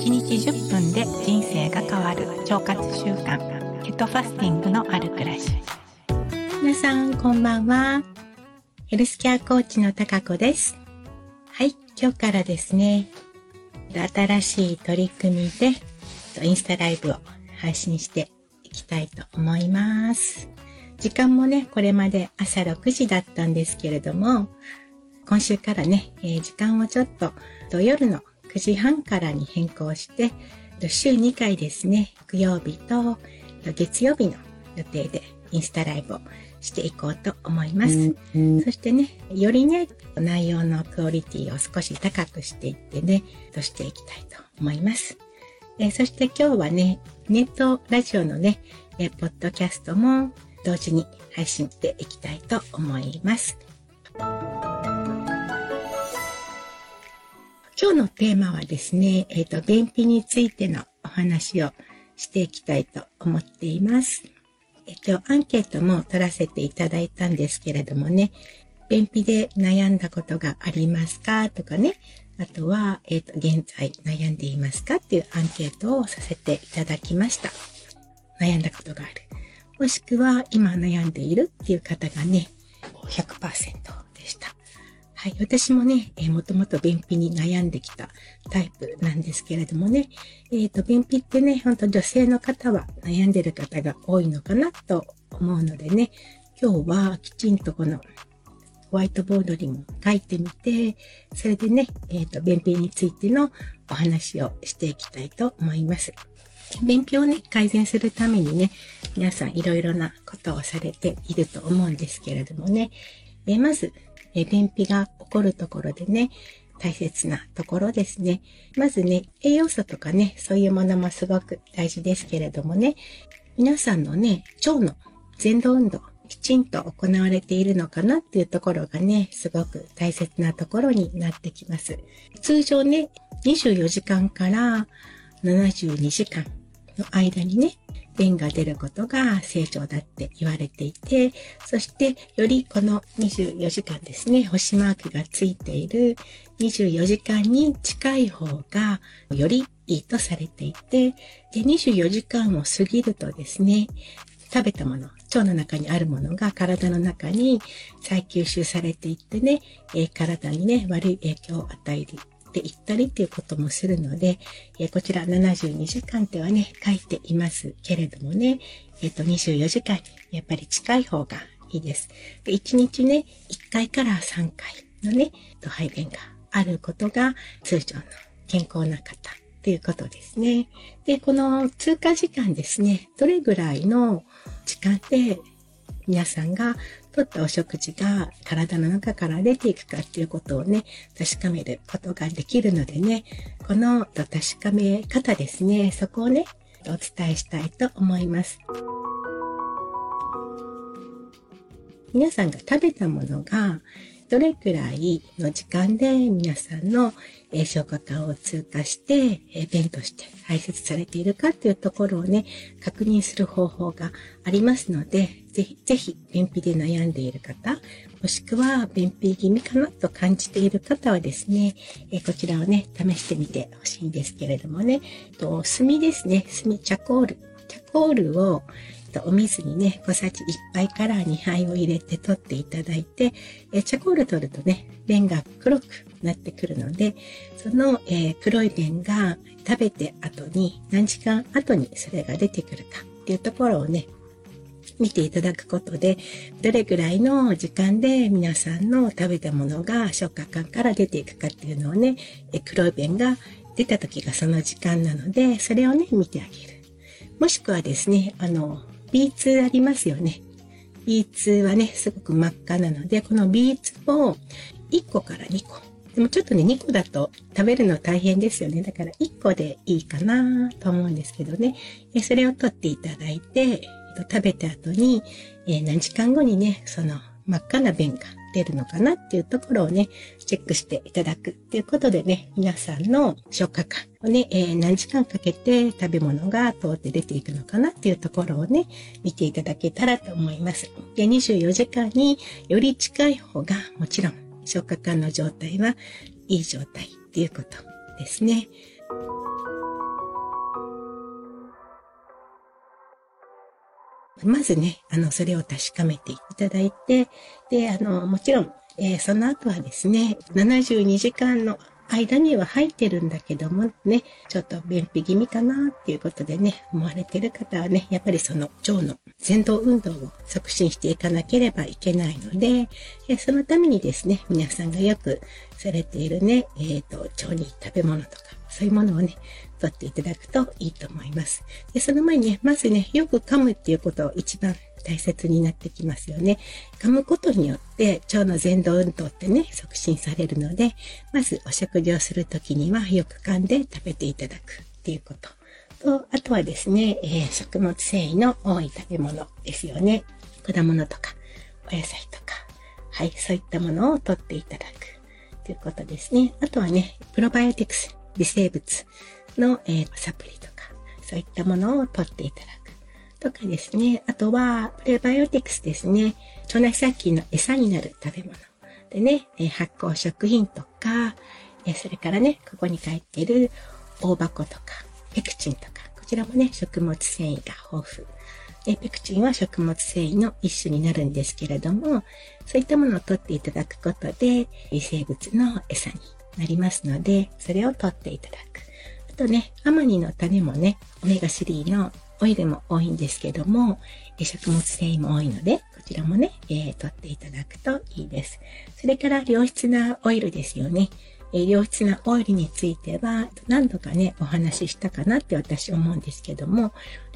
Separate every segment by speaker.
Speaker 1: 1日10分で人生が変わる腸活習慣。ケトファスティングのある暮らし。
Speaker 2: 皆さんこんばんは。ヘルスケアコーチのたかこです。はい今日からですね。新しい取り組みでインスタライブを配信していきたいと思います。時間もねこれまで朝6時だったんですけれども今週からね、えー、時間をちょっと夜の9時半からに変更して、週2回ですね、木曜日と月曜日の予定でインスタライブをしていこうと思います。うんうん、そしてね、よりね、内容のクオリティを少し高くしていってね、としていきたいと思います。えー、そして今日はね、ネットラジオのね、えー、ポッドキャストも同時に配信していきたいと思います。今日のテーマはですね、えっ、ー、と、便秘についてのお話をしていきたいと思っています。えっ、ー、と、アンケートも取らせていただいたんですけれどもね、便秘で悩んだことがありますか？とかね、あとは、えっ、ー、と、現在悩んでいますか？っていうアンケートをさせていただきました。悩んだことがある。もしくは、今悩んでいるっていう方がね、100%でした。はい。私もね、えー、もともと便秘に悩んできたタイプなんですけれどもね、えっ、ー、と、便秘ってね、ほんと女性の方は悩んでる方が多いのかなと思うのでね、今日はきちんとこのホワイトボードにも書いてみて、それでね、えっ、ー、と、便秘についてのお話をしていきたいと思います。便秘をね、改善するためにね、皆さんいろいろなことをされていると思うんですけれどもね、えまず、え便秘が起こるところでね、大切なところですね。まずね、栄養素とかね、そういうものもすごく大事ですけれどもね、皆さんのね、腸の前動運動、きちんと行われているのかなっていうところがね、すごく大切なところになってきます。通常ね、24時間から72時間の間にね、便が出ることが正常だって言われていて、そしてよりこの24時間ですね、星マークがついている24時間に近い方がよりいいとされていて、で24時間を過ぎるとですね、食べたもの、腸の中にあるものが体の中に再吸収されていってね、え、体にね、悪い影響を与えるって行ったりっていうこともするので、えー、こちら72時間ってはね、書いていますけれどもね、えっ、ー、と、24時間にやっぱり近い方がいいです。で1日ね、1回から3回のね、排便があることが通常の健康な方ということですね。で、この通過時間ですね、どれぐらいの時間で皆さんが取ったお食事が体の中から出ていくかっていうことをね、確かめることができるのでね、この確かめ方ですね、そこをね、お伝えしたいと思います。皆さんが食べたものがどれくらいの時間で皆さんの消化管を通過して、便として排泄されているかっていうところをね、確認する方法がありますので、ぜひ、ぜひ、便秘で悩んでいる方、もしくは便秘気味かなと感じている方はですね、えこちらをね、試してみてほしいんですけれどもね、と炭ですね、炭、チャコール。チャコールをとお水にね、小さじ1杯から2杯を入れて取っていただいて、えチャコール取るとね、便が黒くなってくるので、その、えー、黒い便が食べて後に何時間後にそれが出てくるかっていうところをね、見ていただくことで、どれぐらいの時間で皆さんの食べたものが消化管から出ていくかっていうのをね、え黒い便が出た時がその時間なので、それをね、見てあげる。もしくはですね、あの、B2 ありますよね。B2 はね、すごく真っ赤なので、この B2 を1個から2個。でもちょっとね、2個だと食べるの大変ですよね。だから1個でいいかなと思うんですけどね。それを取っていただいて、食べた後に、何時間後にね、その真っ赤な便が出るのかなっていうところをね、チェックしていただくっていうことでね、皆さんの消化管をね、えー、何時間かけて食べ物が通って出ていくのかなっていうところをね、見ていただけたらと思います。で、24時間により近い方がもちろん消化管の状態はいい状態っていうことですね。まずね、あの、それを確かめていただいて、で、あの、もちろん、えー、その後はですね、72時間の間には入ってるんだけどもね、ちょっと便秘気味かなっていうことでね、思われてる方はね、やっぱりその腸の前動運動を促進していかなければいけないので、えそのためにですね、皆さんがよくされているね、えっ、ー、と、腸に食べ物とか、そういうものをね、取っていただくといいと思います。で、その前にね、まずね、よく噛むっていうことを一番大切になってきますよね。噛むことによって腸の前動運動ってね、促進されるので、まずお食事をするときにはよく噛んで食べていただくっていうこと。と、あとはですね、えー、食物繊維の多い食べ物ですよね。果物とか、お野菜とか、はい、そういったものを取っていただくということですね。あとはね、プロバイオティクス、微生物の、えー、サプリとか、そういったものを取っていただく。とかですね。あとは、プレバイオティクスですね。腸内細菌の餌になる食べ物。でね、発酵食品とか、それからね、ここに書いてる大箱とか、ペクチンとか、こちらもね、食物繊維が豊富。えペクチンは食物繊維の一種になるんですけれども、そういったものを取っていただくことで、微生物の餌になりますので、それを取っていただく。あとね、アマニの種もね、オメガ3のオイルも多いんですけども、食物繊維も多いので、こちらもね、えー、取っていただくといいです。それから良質なオイルですよね。え、良質なオイルについては、何度かね、お話ししたかなって私思うんですけども、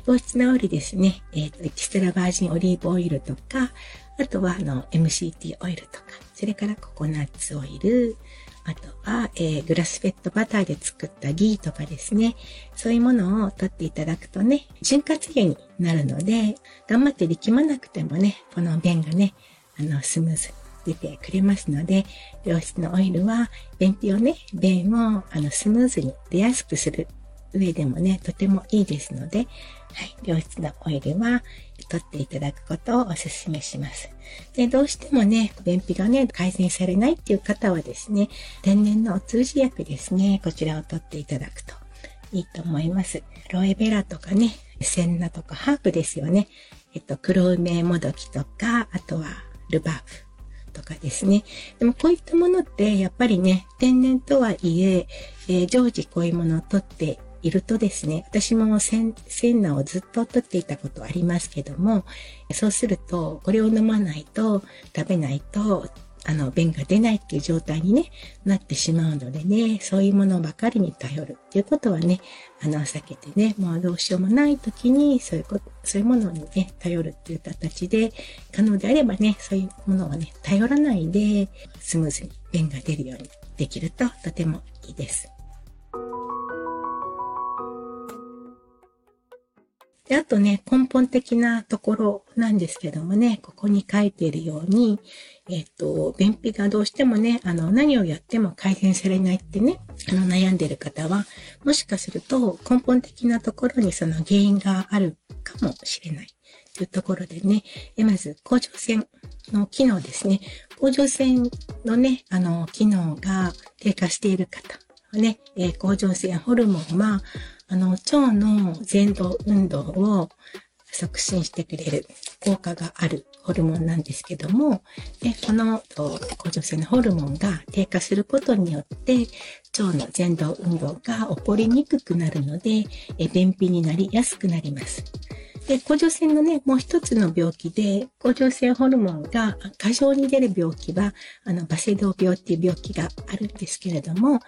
Speaker 2: 良質なオイルですね、えっ、ー、と、エキストラバージンオリーブオイルとか、あとは、あの、MCT オイルとか、それからココナッツオイル、あとは、えー、グラスフェットバターで作ったギーとかですね。そういうものを取っていただくとね、潤滑油になるので、頑張って力まなくてもね、この便がね、あの、スムーズ出てくれますので、良質のオイルは、便秘をね、便をあのスムーズに出やすくする上でもね、とてもいいですので、はい、良質なオイルは取っていただくことをお勧めします。で、どうしてもね、便秘がね、改善されないっていう方はですね、天然のお通じ薬ですね、こちらを取っていただくといいと思います。ロエベラとかね、センナとかハーブですよね。えっと、黒梅もどきとか、あとはルバーブ。とかですね。でもこういったものってやっぱりね、天然とはいえ、えー、常時こういうものを取っているとですね、私もセンナをずっと取っていたことありますけども、そうすると、これを飲まないと、食べないと、あの、便が出ないっていう状態にね、なってしまうのでね、そういうものばかりに頼るっていうことはね、あの、避けてね、もうどうしようもない時に、そういうこと、そういうものにね、頼るっていう形で、可能であればね、そういうものはね、頼らないで、スムーズに便が出るようにできるととてもいいです。で、あとね、根本的なところなんですけどもね、ここに書いているように、えっと、便秘がどうしてもね、あの、何をやっても改善されないってね、あの、悩んでる方は、もしかすると根本的なところにその原因があるかもしれない。というところでね、まず、甲状腺の機能ですね。甲状腺のね、あの、機能が低下している方ね、えー、甲状腺ホルモンは、あの、腸の前動運動を促進してくれる効果があるホルモンなんですけども、でこの甲状腺のホルモンが低下することによって、腸の前動運動が起こりにくくなるので、便秘になりやすくなります。で、甲状腺のね、もう一つの病気で、甲状腺ホルモンが過剰に出る病気は、あの、バセドウ病っていう病気があるんですけれども、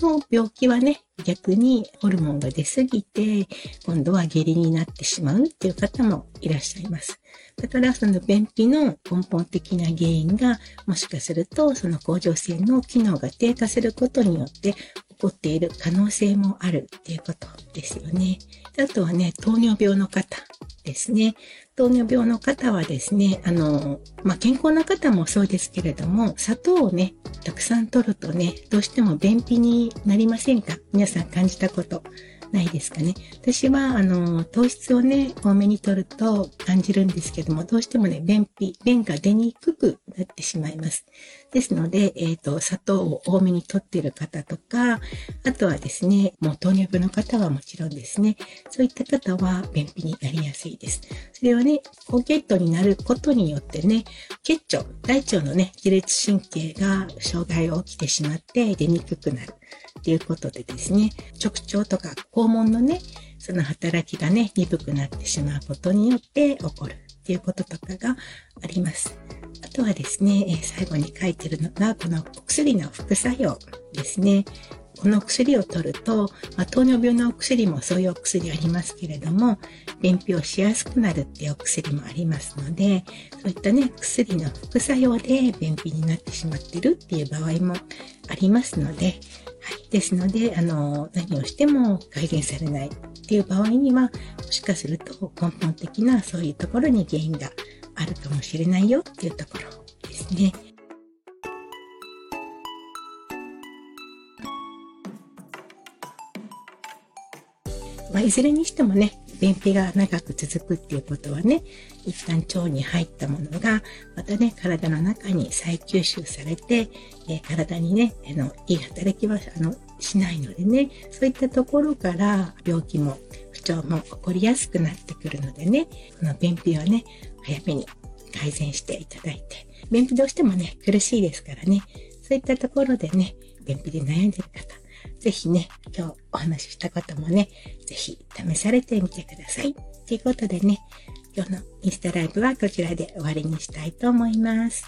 Speaker 2: この病気はね、逆にホルモンが出すぎて、今度は下痢になってしまうっていう方もいらっしゃいます。だからその便秘の根本的な原因が、もしかするとその甲状腺の機能が低下することによって起こっている可能性もあるっていうことですよね。あとはね、糖尿病の方ですね。糖尿病の方はですね、あの、まあ、健康な方もそうですけれども、砂糖をね、たくさん取るとね、どうしても便秘になりませんか？皆さん感じたことないですかね？私は、あの、糖質をね、多めに取ると感じるんですけども、どうしてもね、便秘、便が出にくくなってしまいます。ですので、えっ、ー、と、砂糖を多めに取っている方とか、あとはですね、もう糖尿病の方はもちろんですね、そういった方は便秘になりやすいです。それはね、高血糖になることによってね、血腸、大腸のね、自律神経が障害が起きてしまって出にくくなるっていうことでですね、直腸とか肛門のね、その働きがね、鈍くなってしまうことによって起こるっていうこととかがあります。あとはですね、え最後に書いてるのが、この薬の副作用ですね。この薬を取ると、まあ、糖尿病のお薬もそういうお薬ありますけれども、便秘をしやすくなるっていうお薬もありますので、そういったね、薬の副作用で便秘になってしまってるっていう場合もありますので、はい。ですので、あの、何をしても改善されないっていう場合には、もしかすると根本的なそういうところに原因があるかもしれないよっていうところですね。まあ、いずれにしてもね、便秘が長く続くっていうことはね、一旦腸に入ったものが、またね、体の中に再吸収されて、えー、体にね、あの、いい働きは、あの、しないのでね、そういったところから病気も不調も起こりやすくなってくるのでね、この便秘はね、早めに改善していただいて、便秘どうしてもね、苦しいですからね、そういったところでね、便秘で悩んでる方、ぜひね、今日お話ししたこともね、ぜひ試されてみてください。ということでね、今日のインスタライブはこちらで終わりにしたいと思います。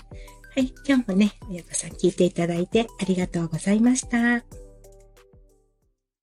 Speaker 2: はい、今日もね、親子さん聞いていただいてありがとうございました。